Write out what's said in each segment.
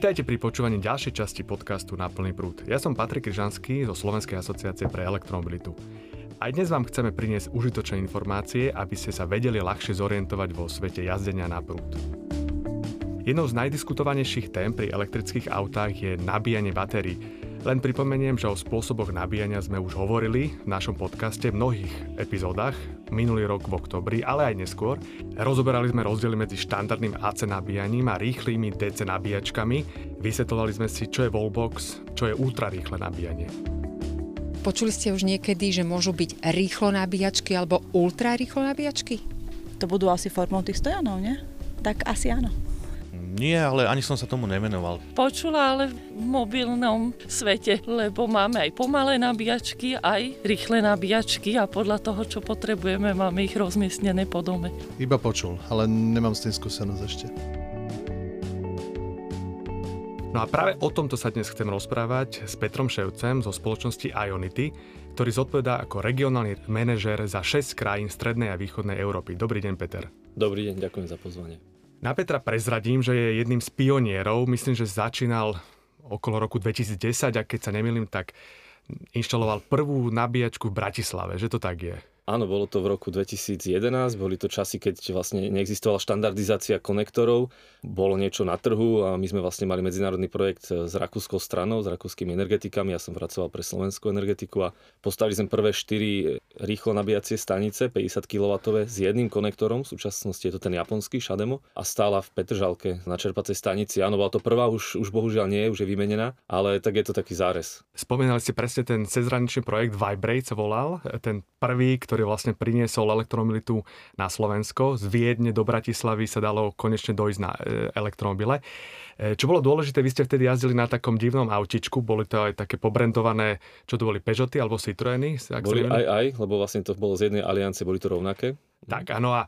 Vítajte pri počúvaní ďalšej časti podcastu Na plný prúd. Ja som Patrik Kryžanský zo Slovenskej asociácie pre elektromobilitu. Aj dnes vám chceme priniesť užitočné informácie, aby ste sa vedeli ľahšie zorientovať vo svete jazdenia na prúd. Jednou z najdiskutovanejších tém pri elektrických autách je nabíjanie batérií. Len pripomeniem, že o spôsoboch nabíjania sme už hovorili v našom podcaste v mnohých epizódach, minulý rok v oktobri, ale aj neskôr. Rozoberali sme rozdiely medzi štandardným AC nabíjaním a rýchlymi DC nabíjačkami. Vysvetlovali sme si, čo je wallbox, čo je ultrarýchle nabíjanie. Počuli ste už niekedy, že môžu byť rýchlo nabíjačky alebo ultra rýchlo nabíjačky? To budú asi formou tých stojanov, nie? Tak asi áno. Nie, ale ani som sa tomu nemenoval. počula, ale v mobilnom svete, lebo máme aj pomalé nabíjačky, aj rýchle nabíjačky a podľa toho, čo potrebujeme, máme ich rozmiestnené po dome. Iba počul, ale nemám s tým skúsenosť ešte. No a práve o tomto sa dnes chcem rozprávať s Petrom Ševcem zo spoločnosti Ionity, ktorý zodpovedá ako regionálny manažér za 6 krajín strednej a východnej Európy. Dobrý deň, Peter. Dobrý deň, ďakujem za pozvanie. Na Petra prezradím, že je jedným z pionierov. Myslím, že začínal okolo roku 2010 a keď sa nemýlim, tak inštaloval prvú nabíjačku v Bratislave, že to tak je. Áno, bolo to v roku 2011, boli to časy, keď vlastne neexistovala štandardizácia konektorov, bolo niečo na trhu a my sme vlastne mali medzinárodný projekt s rakúskou stranou, s rakúskymi energetikami, ja som pracoval pre slovenskú energetiku a postavili sme prvé 4 rýchlo nabíjacie stanice, 50 kW s jedným konektorom, v súčasnosti je to ten japonský Shademo a stála v Petržalke na čerpacej stanici. Áno, bola to prvá, už, už bohužiaľ nie už je vymenená, ale tak je to taký zárez. Spomínali ste presne ten cezhraničný projekt Vibrate sa volal, ten prvý, ktorý vlastne priniesol elektromobilitu na Slovensko. Z Viedne do Bratislavy sa dalo konečne dojsť na e, elektromobile. E, Čo bolo dôležité, vy ste vtedy jazdili na takom divnom autičku, boli to aj také pobrandované, čo to boli Peugeoty alebo Citroeny? Boli aj aj, lebo vlastne to bolo z jednej aliancie, boli to rovnaké. Tak, áno a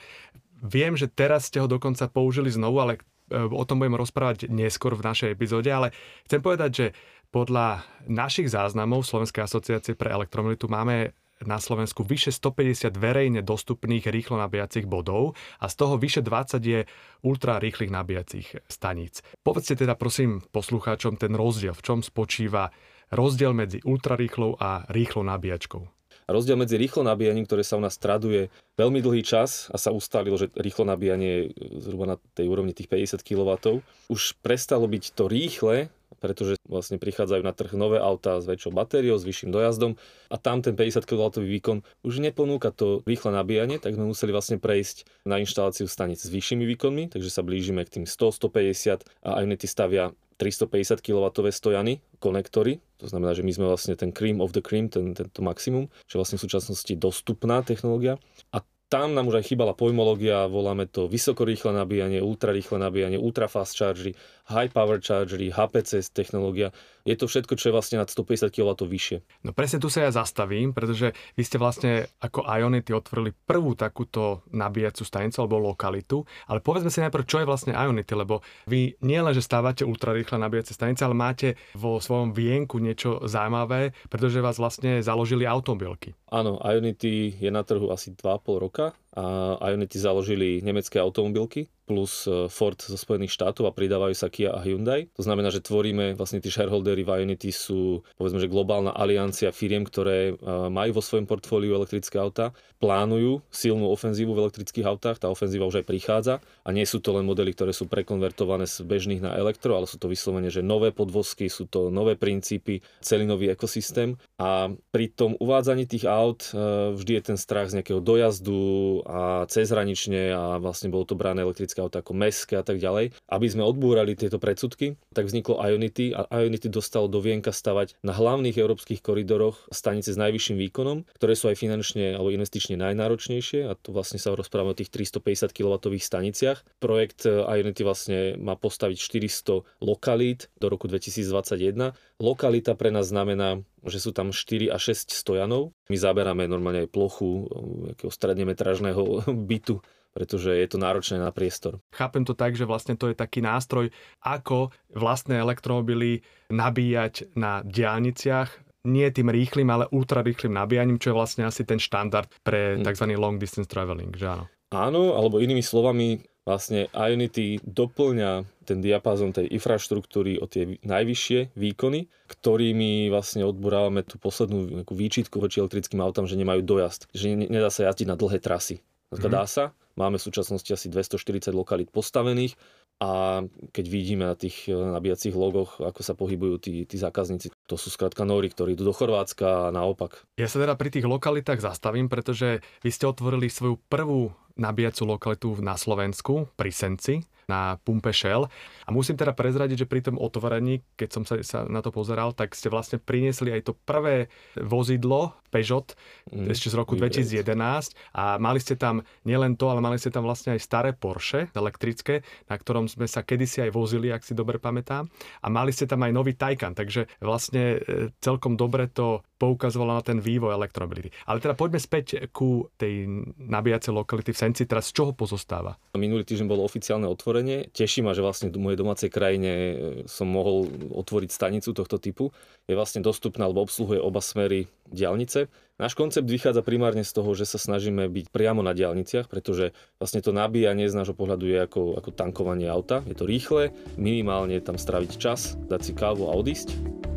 viem, že teraz ste ho dokonca použili znovu, ale e, o tom budeme rozprávať neskôr v našej epizóde, ale chcem povedať, že podľa našich záznamov Slovenskej asociácie pre elektromobilitu máme na Slovensku vyše 150 verejne dostupných rýchlo nabíjacích bodov a z toho vyše 20 je ultra rýchlych nabíjacích staníc. Povedzte teda prosím poslucháčom ten rozdiel, v čom spočíva rozdiel medzi ultrarýchlou a rýchlou nabíjačkou. Rozdiel medzi rýchlo nabíjaním, ktoré sa u nás traduje veľmi dlhý čas a saustálilo, že rýchlo nabíjanie je zhruba na tej úrovni tých 50 kW, už prestalo byť to rýchle, pretože vlastne prichádzajú na trh nové autá s väčšou batériou, s vyšším dojazdom a tam ten 50 kW výkon už neponúka to rýchle nabíjanie, tak sme museli vlastne prejsť na inštaláciu stanic s vyššími výkonmi, takže sa blížime k tým 100, 150 a Ionity stavia 350 kW stojany, konektory, to znamená, že my sme vlastne ten cream of the cream, ten, tento maximum, čo vlastne v súčasnosti dostupná technológia. A tam nám už aj chýbala pojmológia, voláme to vysokorýchle nabíjanie, ultrarýchle nabíjanie, ultra fast chargery, high power chargery, HPC technológia. Je to všetko, čo je vlastne nad 150 kW vyššie. No presne tu sa ja zastavím, pretože vy ste vlastne ako Ionity otvorili prvú takúto nabíjacú stanicu alebo lokalitu, ale povedzme si najprv, čo je vlastne Ionity, lebo vy nie len, že stávate ultrarýchle nabíjacie stanice, ale máte vo svojom vienku niečo zaujímavé, pretože vás vlastne založili automobilky. Áno, Ionity je na trhu asi 2,5 roka a Ionity založili nemecké automobilky plus e, Ford zo Spojených štátov a pridávajú sa Kia a Hyundai. To znamená, že tvoríme, vlastne tí shareholdery v Ionity sú povedzme, že globálna aliancia firiem, ktoré e, majú vo svojom portfóliu elektrické autá, plánujú silnú ofenzívu v elektrických autách, tá ofenzíva už aj prichádza a nie sú to len modely, ktoré sú prekonvertované z bežných na elektro, ale sú to vyslovene, že nové podvozky, sú to nové princípy, celý nový ekosystém a pri tom uvádzaní tých aut e, vždy je ten strach z nejakého dojazdu a cezhranične a vlastne bolo to brané elektrické auto ako meské a tak ďalej. Aby sme odbúrali tieto predsudky, tak vzniklo Ionity a Ionity dostalo do vienka stavať na hlavných európskych koridoroch stanice s najvyšším výkonom, ktoré sú aj finančne alebo investične najnáročnejšie a to vlastne sa rozprávame o tých 350 kW staniciach. Projekt Ionity vlastne má postaviť 400 lokalít do roku 2021. Lokalita pre nás znamená že sú tam 4 a 6 stojanov. My zaberáme normálne aj plochu nejakého strednemetražného bytu pretože je to náročné na priestor. Chápem to tak, že vlastne to je taký nástroj, ako vlastné elektromobily nabíjať na diálniciach, nie tým rýchlým, ale ultrarýchlým nabíjaním, čo je vlastne asi ten štandard pre Hm. tzv. long distance traveling, že áno? Áno, alebo inými slovami, vlastne Ionity doplňa ten diapázon tej infraštruktúry o tie najvyššie výkony, ktorými vlastne odborávame tú poslednú výčitku voči elektrickým autám, že nemajú dojazd, že ne- nedá sa jazdiť na dlhé trasy. Mm-hmm. Dá sa, máme v súčasnosti asi 240 lokalít postavených a keď vidíme na tých e, nabíjacích logoch, ako sa pohybujú tí, tí zákazníci, to sú skrátka nóri, ktorí idú do Chorvátska a naopak. Ja sa teda pri tých lokalitách zastavím, pretože vy ste otvorili svoju prvú nabíjacú lokalitu na Slovensku, pri Senci, na pumpe Shell. A musím teda prezradiť, že pri tom otvorení, keď som sa, sa na to pozeral, tak ste vlastne priniesli aj to prvé vozidlo Peugeot Mm, ešte z roku výborné. 2011 a mali ste tam nielen to, ale mali ste tam vlastne aj staré Porsche elektrické, na ktorom sme sa kedysi aj vozili, ak si dobre pamätám. A mali ste tam aj nový Taycan, takže vlastne e, celkom dobre to poukazovalo na ten vývoj elektromobility. Ale teda poďme späť ku tej nabíjacej lokality v Senci. Teraz z čoho pozostáva? Minulý týždeň bolo oficiálne otvorenie. Teší ma, že vlastne v mojej domácej krajine e, som mohol otvoriť stanicu tohto typu. Je vlastne dostupná alebo obsluhuje oba smery diálnice. Náš koncept vychádza primárne z toho, že sa snažíme byť priamo na diálniciach, pretože vlastne to nabíjanie z nášho pohľadu je ako, ako tankovanie auta. Je to rýchle, minimálne tam straviť čas, dať si kávu a odísť.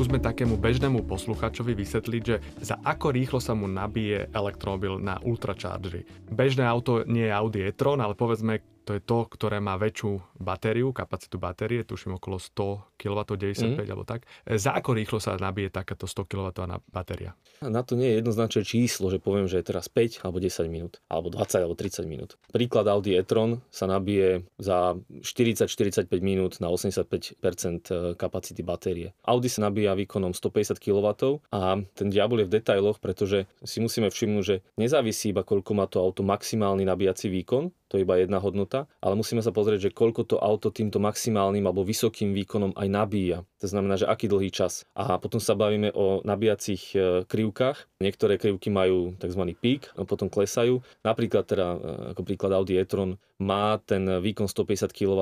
Skúsme takému bežnému posluchačovi vysvetliť, že za ako rýchlo sa mu nabije elektromobil na ultrachargery. Bežné auto nie je Audi e-tron, ale povedzme, to je to, ktoré má väčšiu batériu, kapacitu batérie, tuším okolo 100 kW, 95 mm. alebo tak. E, Za ako rýchlo sa nabije takáto 100 kW batéria? Na to nie je jednoznačné číslo, že poviem, že je teraz 5 alebo 10 minút, alebo 20 alebo 30 minút. Príklad Audi e-tron sa nabije za 40-45 minút na 85% kapacity batérie. Audi sa nabíja výkonom 150 kW a ten diabol je v detailoch, pretože si musíme všimnúť, že nezávisí iba koľko má to auto maximálny nabíjací výkon, to je iba jedna hodnota, ale musíme sa pozrieť, že koľko to auto týmto maximálnym alebo vysokým výkonom aj nabíja. To znamená, že aký dlhý čas. A potom sa bavíme o nabíjacích e, krivkách. Niektoré krivky majú tzv. pík, a potom klesajú. Napríklad teda, e, ako príklad Audi e-tron, má ten výkon 150 kW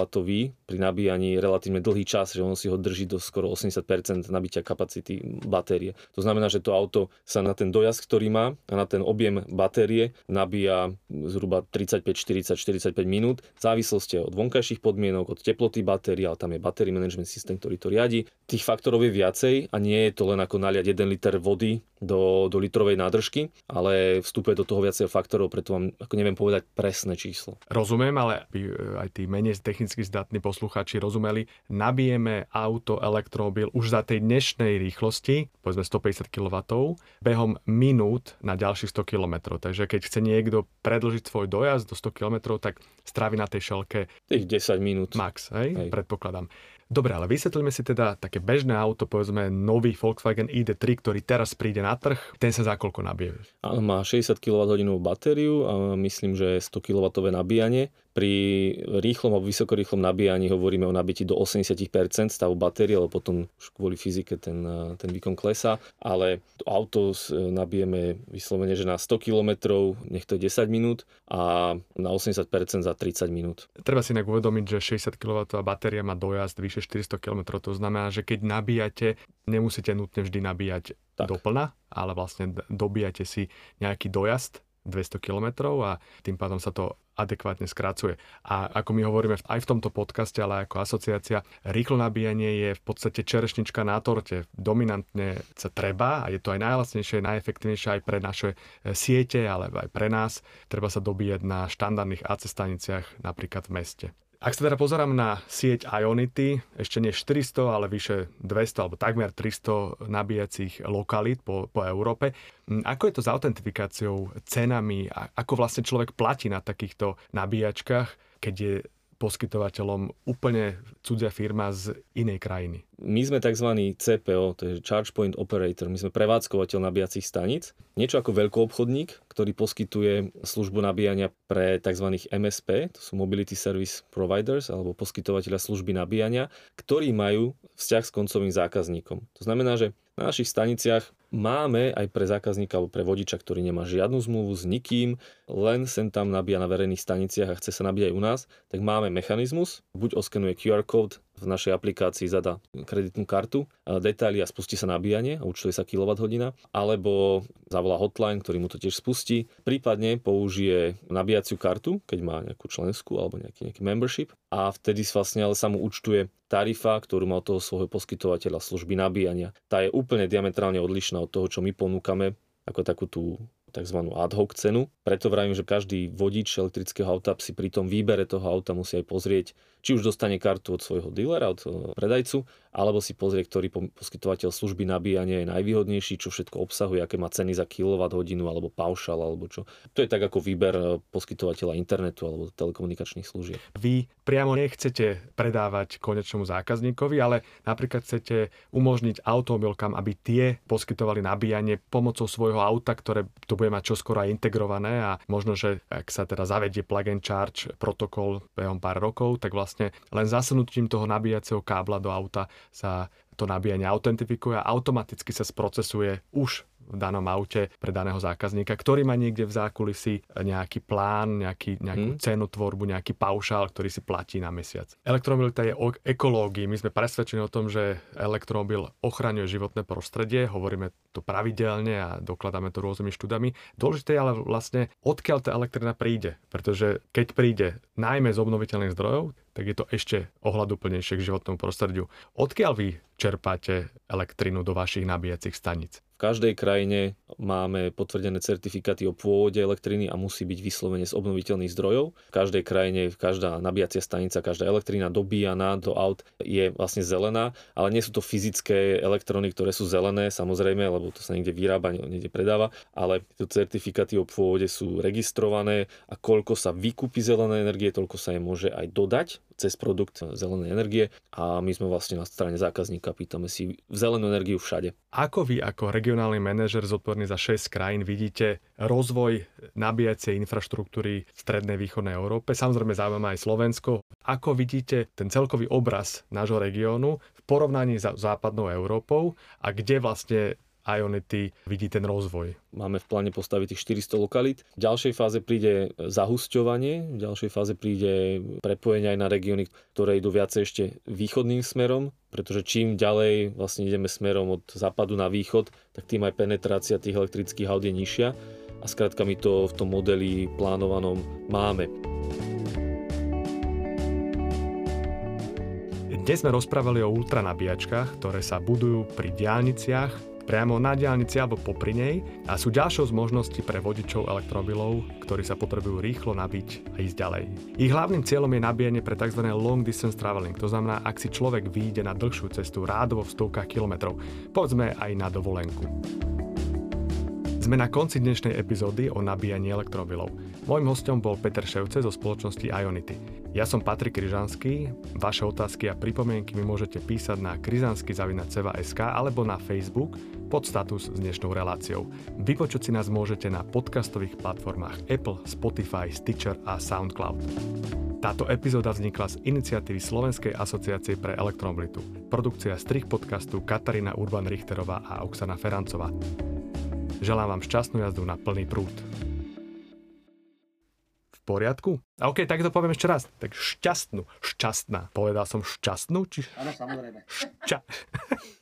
pri nabíjaní relatívne dlhý čas, že on si ho drží do skoro 80% nabitia kapacity batérie. To znamená, že to auto sa na ten dojazd, ktorý má a na ten objem batérie nabíja zhruba 35, 40, 45 minút v závislosti od vonkajších podmienok, od teploty batérie, ale tam je battery management systém, ktorý to riadi. Tých faktorov je viacej a nie je to len ako naliať 1 liter vody do, do litrovej nádržky, ale vstupuje do toho viacej faktorov, preto vám ako neviem povedať presné číslo. Rozumiem, ale aby e, aj tí menej technicky zdatní posluchači rozumeli, nabijeme auto, elektromobil už za tej dnešnej rýchlosti, povedzme 150 kW, behom minút na ďalších 100 km. Takže keď chce niekto predlžiť svoj dojazd do 100 km, tak strávi na tej šelke Tých 10 minút. max, hej? Hej. Predpokladám. Dobre, ale vysvetlíme si teda také bežné auto, povedzme nový Volkswagen ID3, ktorý teraz príde na trh. Ten sa za koľko nabije? Áno, má 60 kWh batériu a myslím, že 100 kW nabíjanie. Pri rýchlom alebo vysokorýchlom nabíjaní hovoríme o nabití do 80% stavu batérie, lebo potom už kvôli fyzike ten, eh, ten výkon klesá. Ale to auto s- nabijeme vyslovene, že na 100 km, nech to je 10 minút a na 80% za 30 minút. Treba si inak uvedomiť, že 60 kW batéria má dojazd vyše 400 km. To znamená, že keď nabíjate, nemusíte nutne vždy nabíjať Tak. doplna, ale vlastne dobíjate si nejaký dojazd 200 km a tým pádom sa to adekvátne skracuje. A ako my hovoríme aj v tomto podcaste, ale ako asociácia, rýchlo nabíjanie je v podstate čerešnička na torte. Dominantne sa treba a je to aj najlacnejšie, najefektívnejšie aj pre naše e, siete, ale aj pre nás. Treba sa dobíjať na štandardných AC staniciach, napríklad v meste. Ak sa teda pozerám na sieť Ionity, ešte nie 400, ale vyše 200 alebo takmer 300 nabíjacích lokalít po, po Európe. Ako je to s autentifikáciou, cenami a ako vlastne človek platí na takýchto nabíjačkách, keď je poskytovateľom úplne cudzia firma z inej krajiny? My sme tzv. CPO, to je Charge Point Operator, my sme prevádzkovateľ nabíjacích staníc, niečo ako veľkoobchodník, ktorý poskytuje službu nabíjania pre tzv. MSP, to sú Mobility Service Providers, alebo poskytovateľa služby nabíjania, ktorí majú vzťah s koncovým zákazníkom. To znamená, že na našich staniciach máme aj pre zákazníka alebo pre vodiča, ktorý nemá žiadnu zmluvu s nikým, len sem tam nabíja na verejných staniciach a chce sa nabíjať u nás, tak máme mechanizmus, buď oskenuje QR kód v našej aplikácii zadá kreditnú kartu, detaily a spustí sa nabíjanie účtuje sa kWh, alebo zavolá hotline, ktorý mu to tiež spustí, prípadne použije nabíjaciu kartu, keď má nejakú členskú alebo nejaký, nejaký membership a vtedy vlastne ale sa mu účtuje tarifa, ktorú má od toho svojho poskytovateľa služby nabíjania. Tá je úplne diametrálne odlišná od toho, čo my ponúkame ako takú tú tzv. ad hoc cenu. Preto vravím, že každý vodič elektrického auta si pri tom výbere toho auta musí aj pozrieť, či už dostane kartu od svojho dealera, od predajcu, alebo si pozrie, ktorý poskytovateľ služby nabíjania je najvýhodnejší, čo všetko obsahuje, aké má ceny za kWh alebo paušal alebo čo. To je tak ako výber e, poskytovateľa internetu alebo telekomunikačných služieb. Vy priamo nechcete predávať konečnému zákazníkovi, ale napríklad chcete umožniť automobilkám, aby tie poskytovali nabíjanie pomocou svojho auta, ktoré to bude mať čoskoro aj integrované a možno, že ak sa teda zavedie plug and charge protokol behom pár rokov, tak vlastne len zasunutím toho nabíjacieho kábla do auta sa to nabíjanie autentifikuje a automaticky sa sprocesuje už v danom aute pre daného zákazníka, ktorý má niekde v zákulisí nejaký plán, nejaký, nejakú hmm. cenu tvorbu, nejaký paušál, ktorý si platí na mesiac. Elektromobilita je o ekológii. My sme presvedčení o tom, že elektromobil ochraňuje životné prostredie, hovoríme to pravidelne a dokladáme to rôznymi štúdami. Dôležité je ale vlastne, odkiaľ tá elektrina príde. Pretože keď príde najmä z obnoviteľných zdrojov, tak je to ešte ohľaduplnejšie k životnému prostrediu. Odkiaľ vy čerpáte elektrinu do vašich nabíjacích staníc? V každej krajine máme potvrdené certifikáty o pôvode elektriny a musí byť vyslovene z obnoviteľných zdrojov. V každej krajine, každá nabíjacia stanica, každá elektrina dobíjaná do aut je vlastne zelená, ale nie sú to fyzické elektrony, ktoré sú zelené, samozrejme, lebo to sa niekde vyrába, niekde predáva, ale tie certifikáty o pôvode sú registrované a koľko sa vykúpi zelené energie, toľko sa je môže aj dodať cez produkt zelenej energie a my sme vlastne na strane zákazníka, pýtame si zelenú energiu všade. Ako vy ako regionálny manažer zodpovedný za 6 krajín vidíte rozvoj nabíjacej infraštruktúry v strednej východnej Európe? Samozrejme zaujíma aj Slovensko. Ako vidíte ten celkový obraz nášho regiónu v porovnaní s západnou Európou a kde vlastne Ionity vidí ten rozvoj? Máme v pláne postaviť tých 400 lokalít. V ďalšej fáze príde zahusťovanie, v ďalšej fáze príde prepojenie aj na regióny, ktoré idú viacej ešte východným smerom, pretože čím ďalej vlastne ideme smerom od západu na východ, tak tým aj penetrácia tých elektrických aut je nižšia a skrátka my to v tom modeli plánovanom máme. Dnes sme rozprávali o ultranabíjačkách, ktoré sa budujú pri diálniciach priamo na diálnici alebo popri nej a sú ďalšou z možností pre vodičov elektromobilov, ktorí sa potrebujú rýchlo nabiť a ísť ďalej. Ich hlavným cieľom je nabíjanie pre tzv. long distance traveling, to znamená, ak si človek vyjde na dlhšiu cestu rádovo v stovkách kilometrov, povedzme aj na dovolenku. Sme na konci dnešnej epizódy o nabíjaní elektromobilov. Mojím hostom bol Peter Ševce zo spoločnosti Ionity. Ja som Patrik Kryžanský. Vaše otázky a pripomienky mi môžete písať na kryžansky.ceva.sk alebo na Facebook pod status s dnešnou reláciou. Vypočuť si nás môžete na podcastových platformách Apple, Spotify, Stitcher a SoundCloud. Táto epizóda vznikla z iniciatívy Slovenskej asociácie pre elektromobilitu. Produkcia strich podcastu Katarína Urban-Richterová a Oksana Ferancová. Želám vám šťastnú jazdu na plný prúd. Poriadku? A OK, tak to poviem ešte raz. Tak šťastnú, šťastná. Povedal som šťastnú? Či... Áno, samozrejme. Šťa...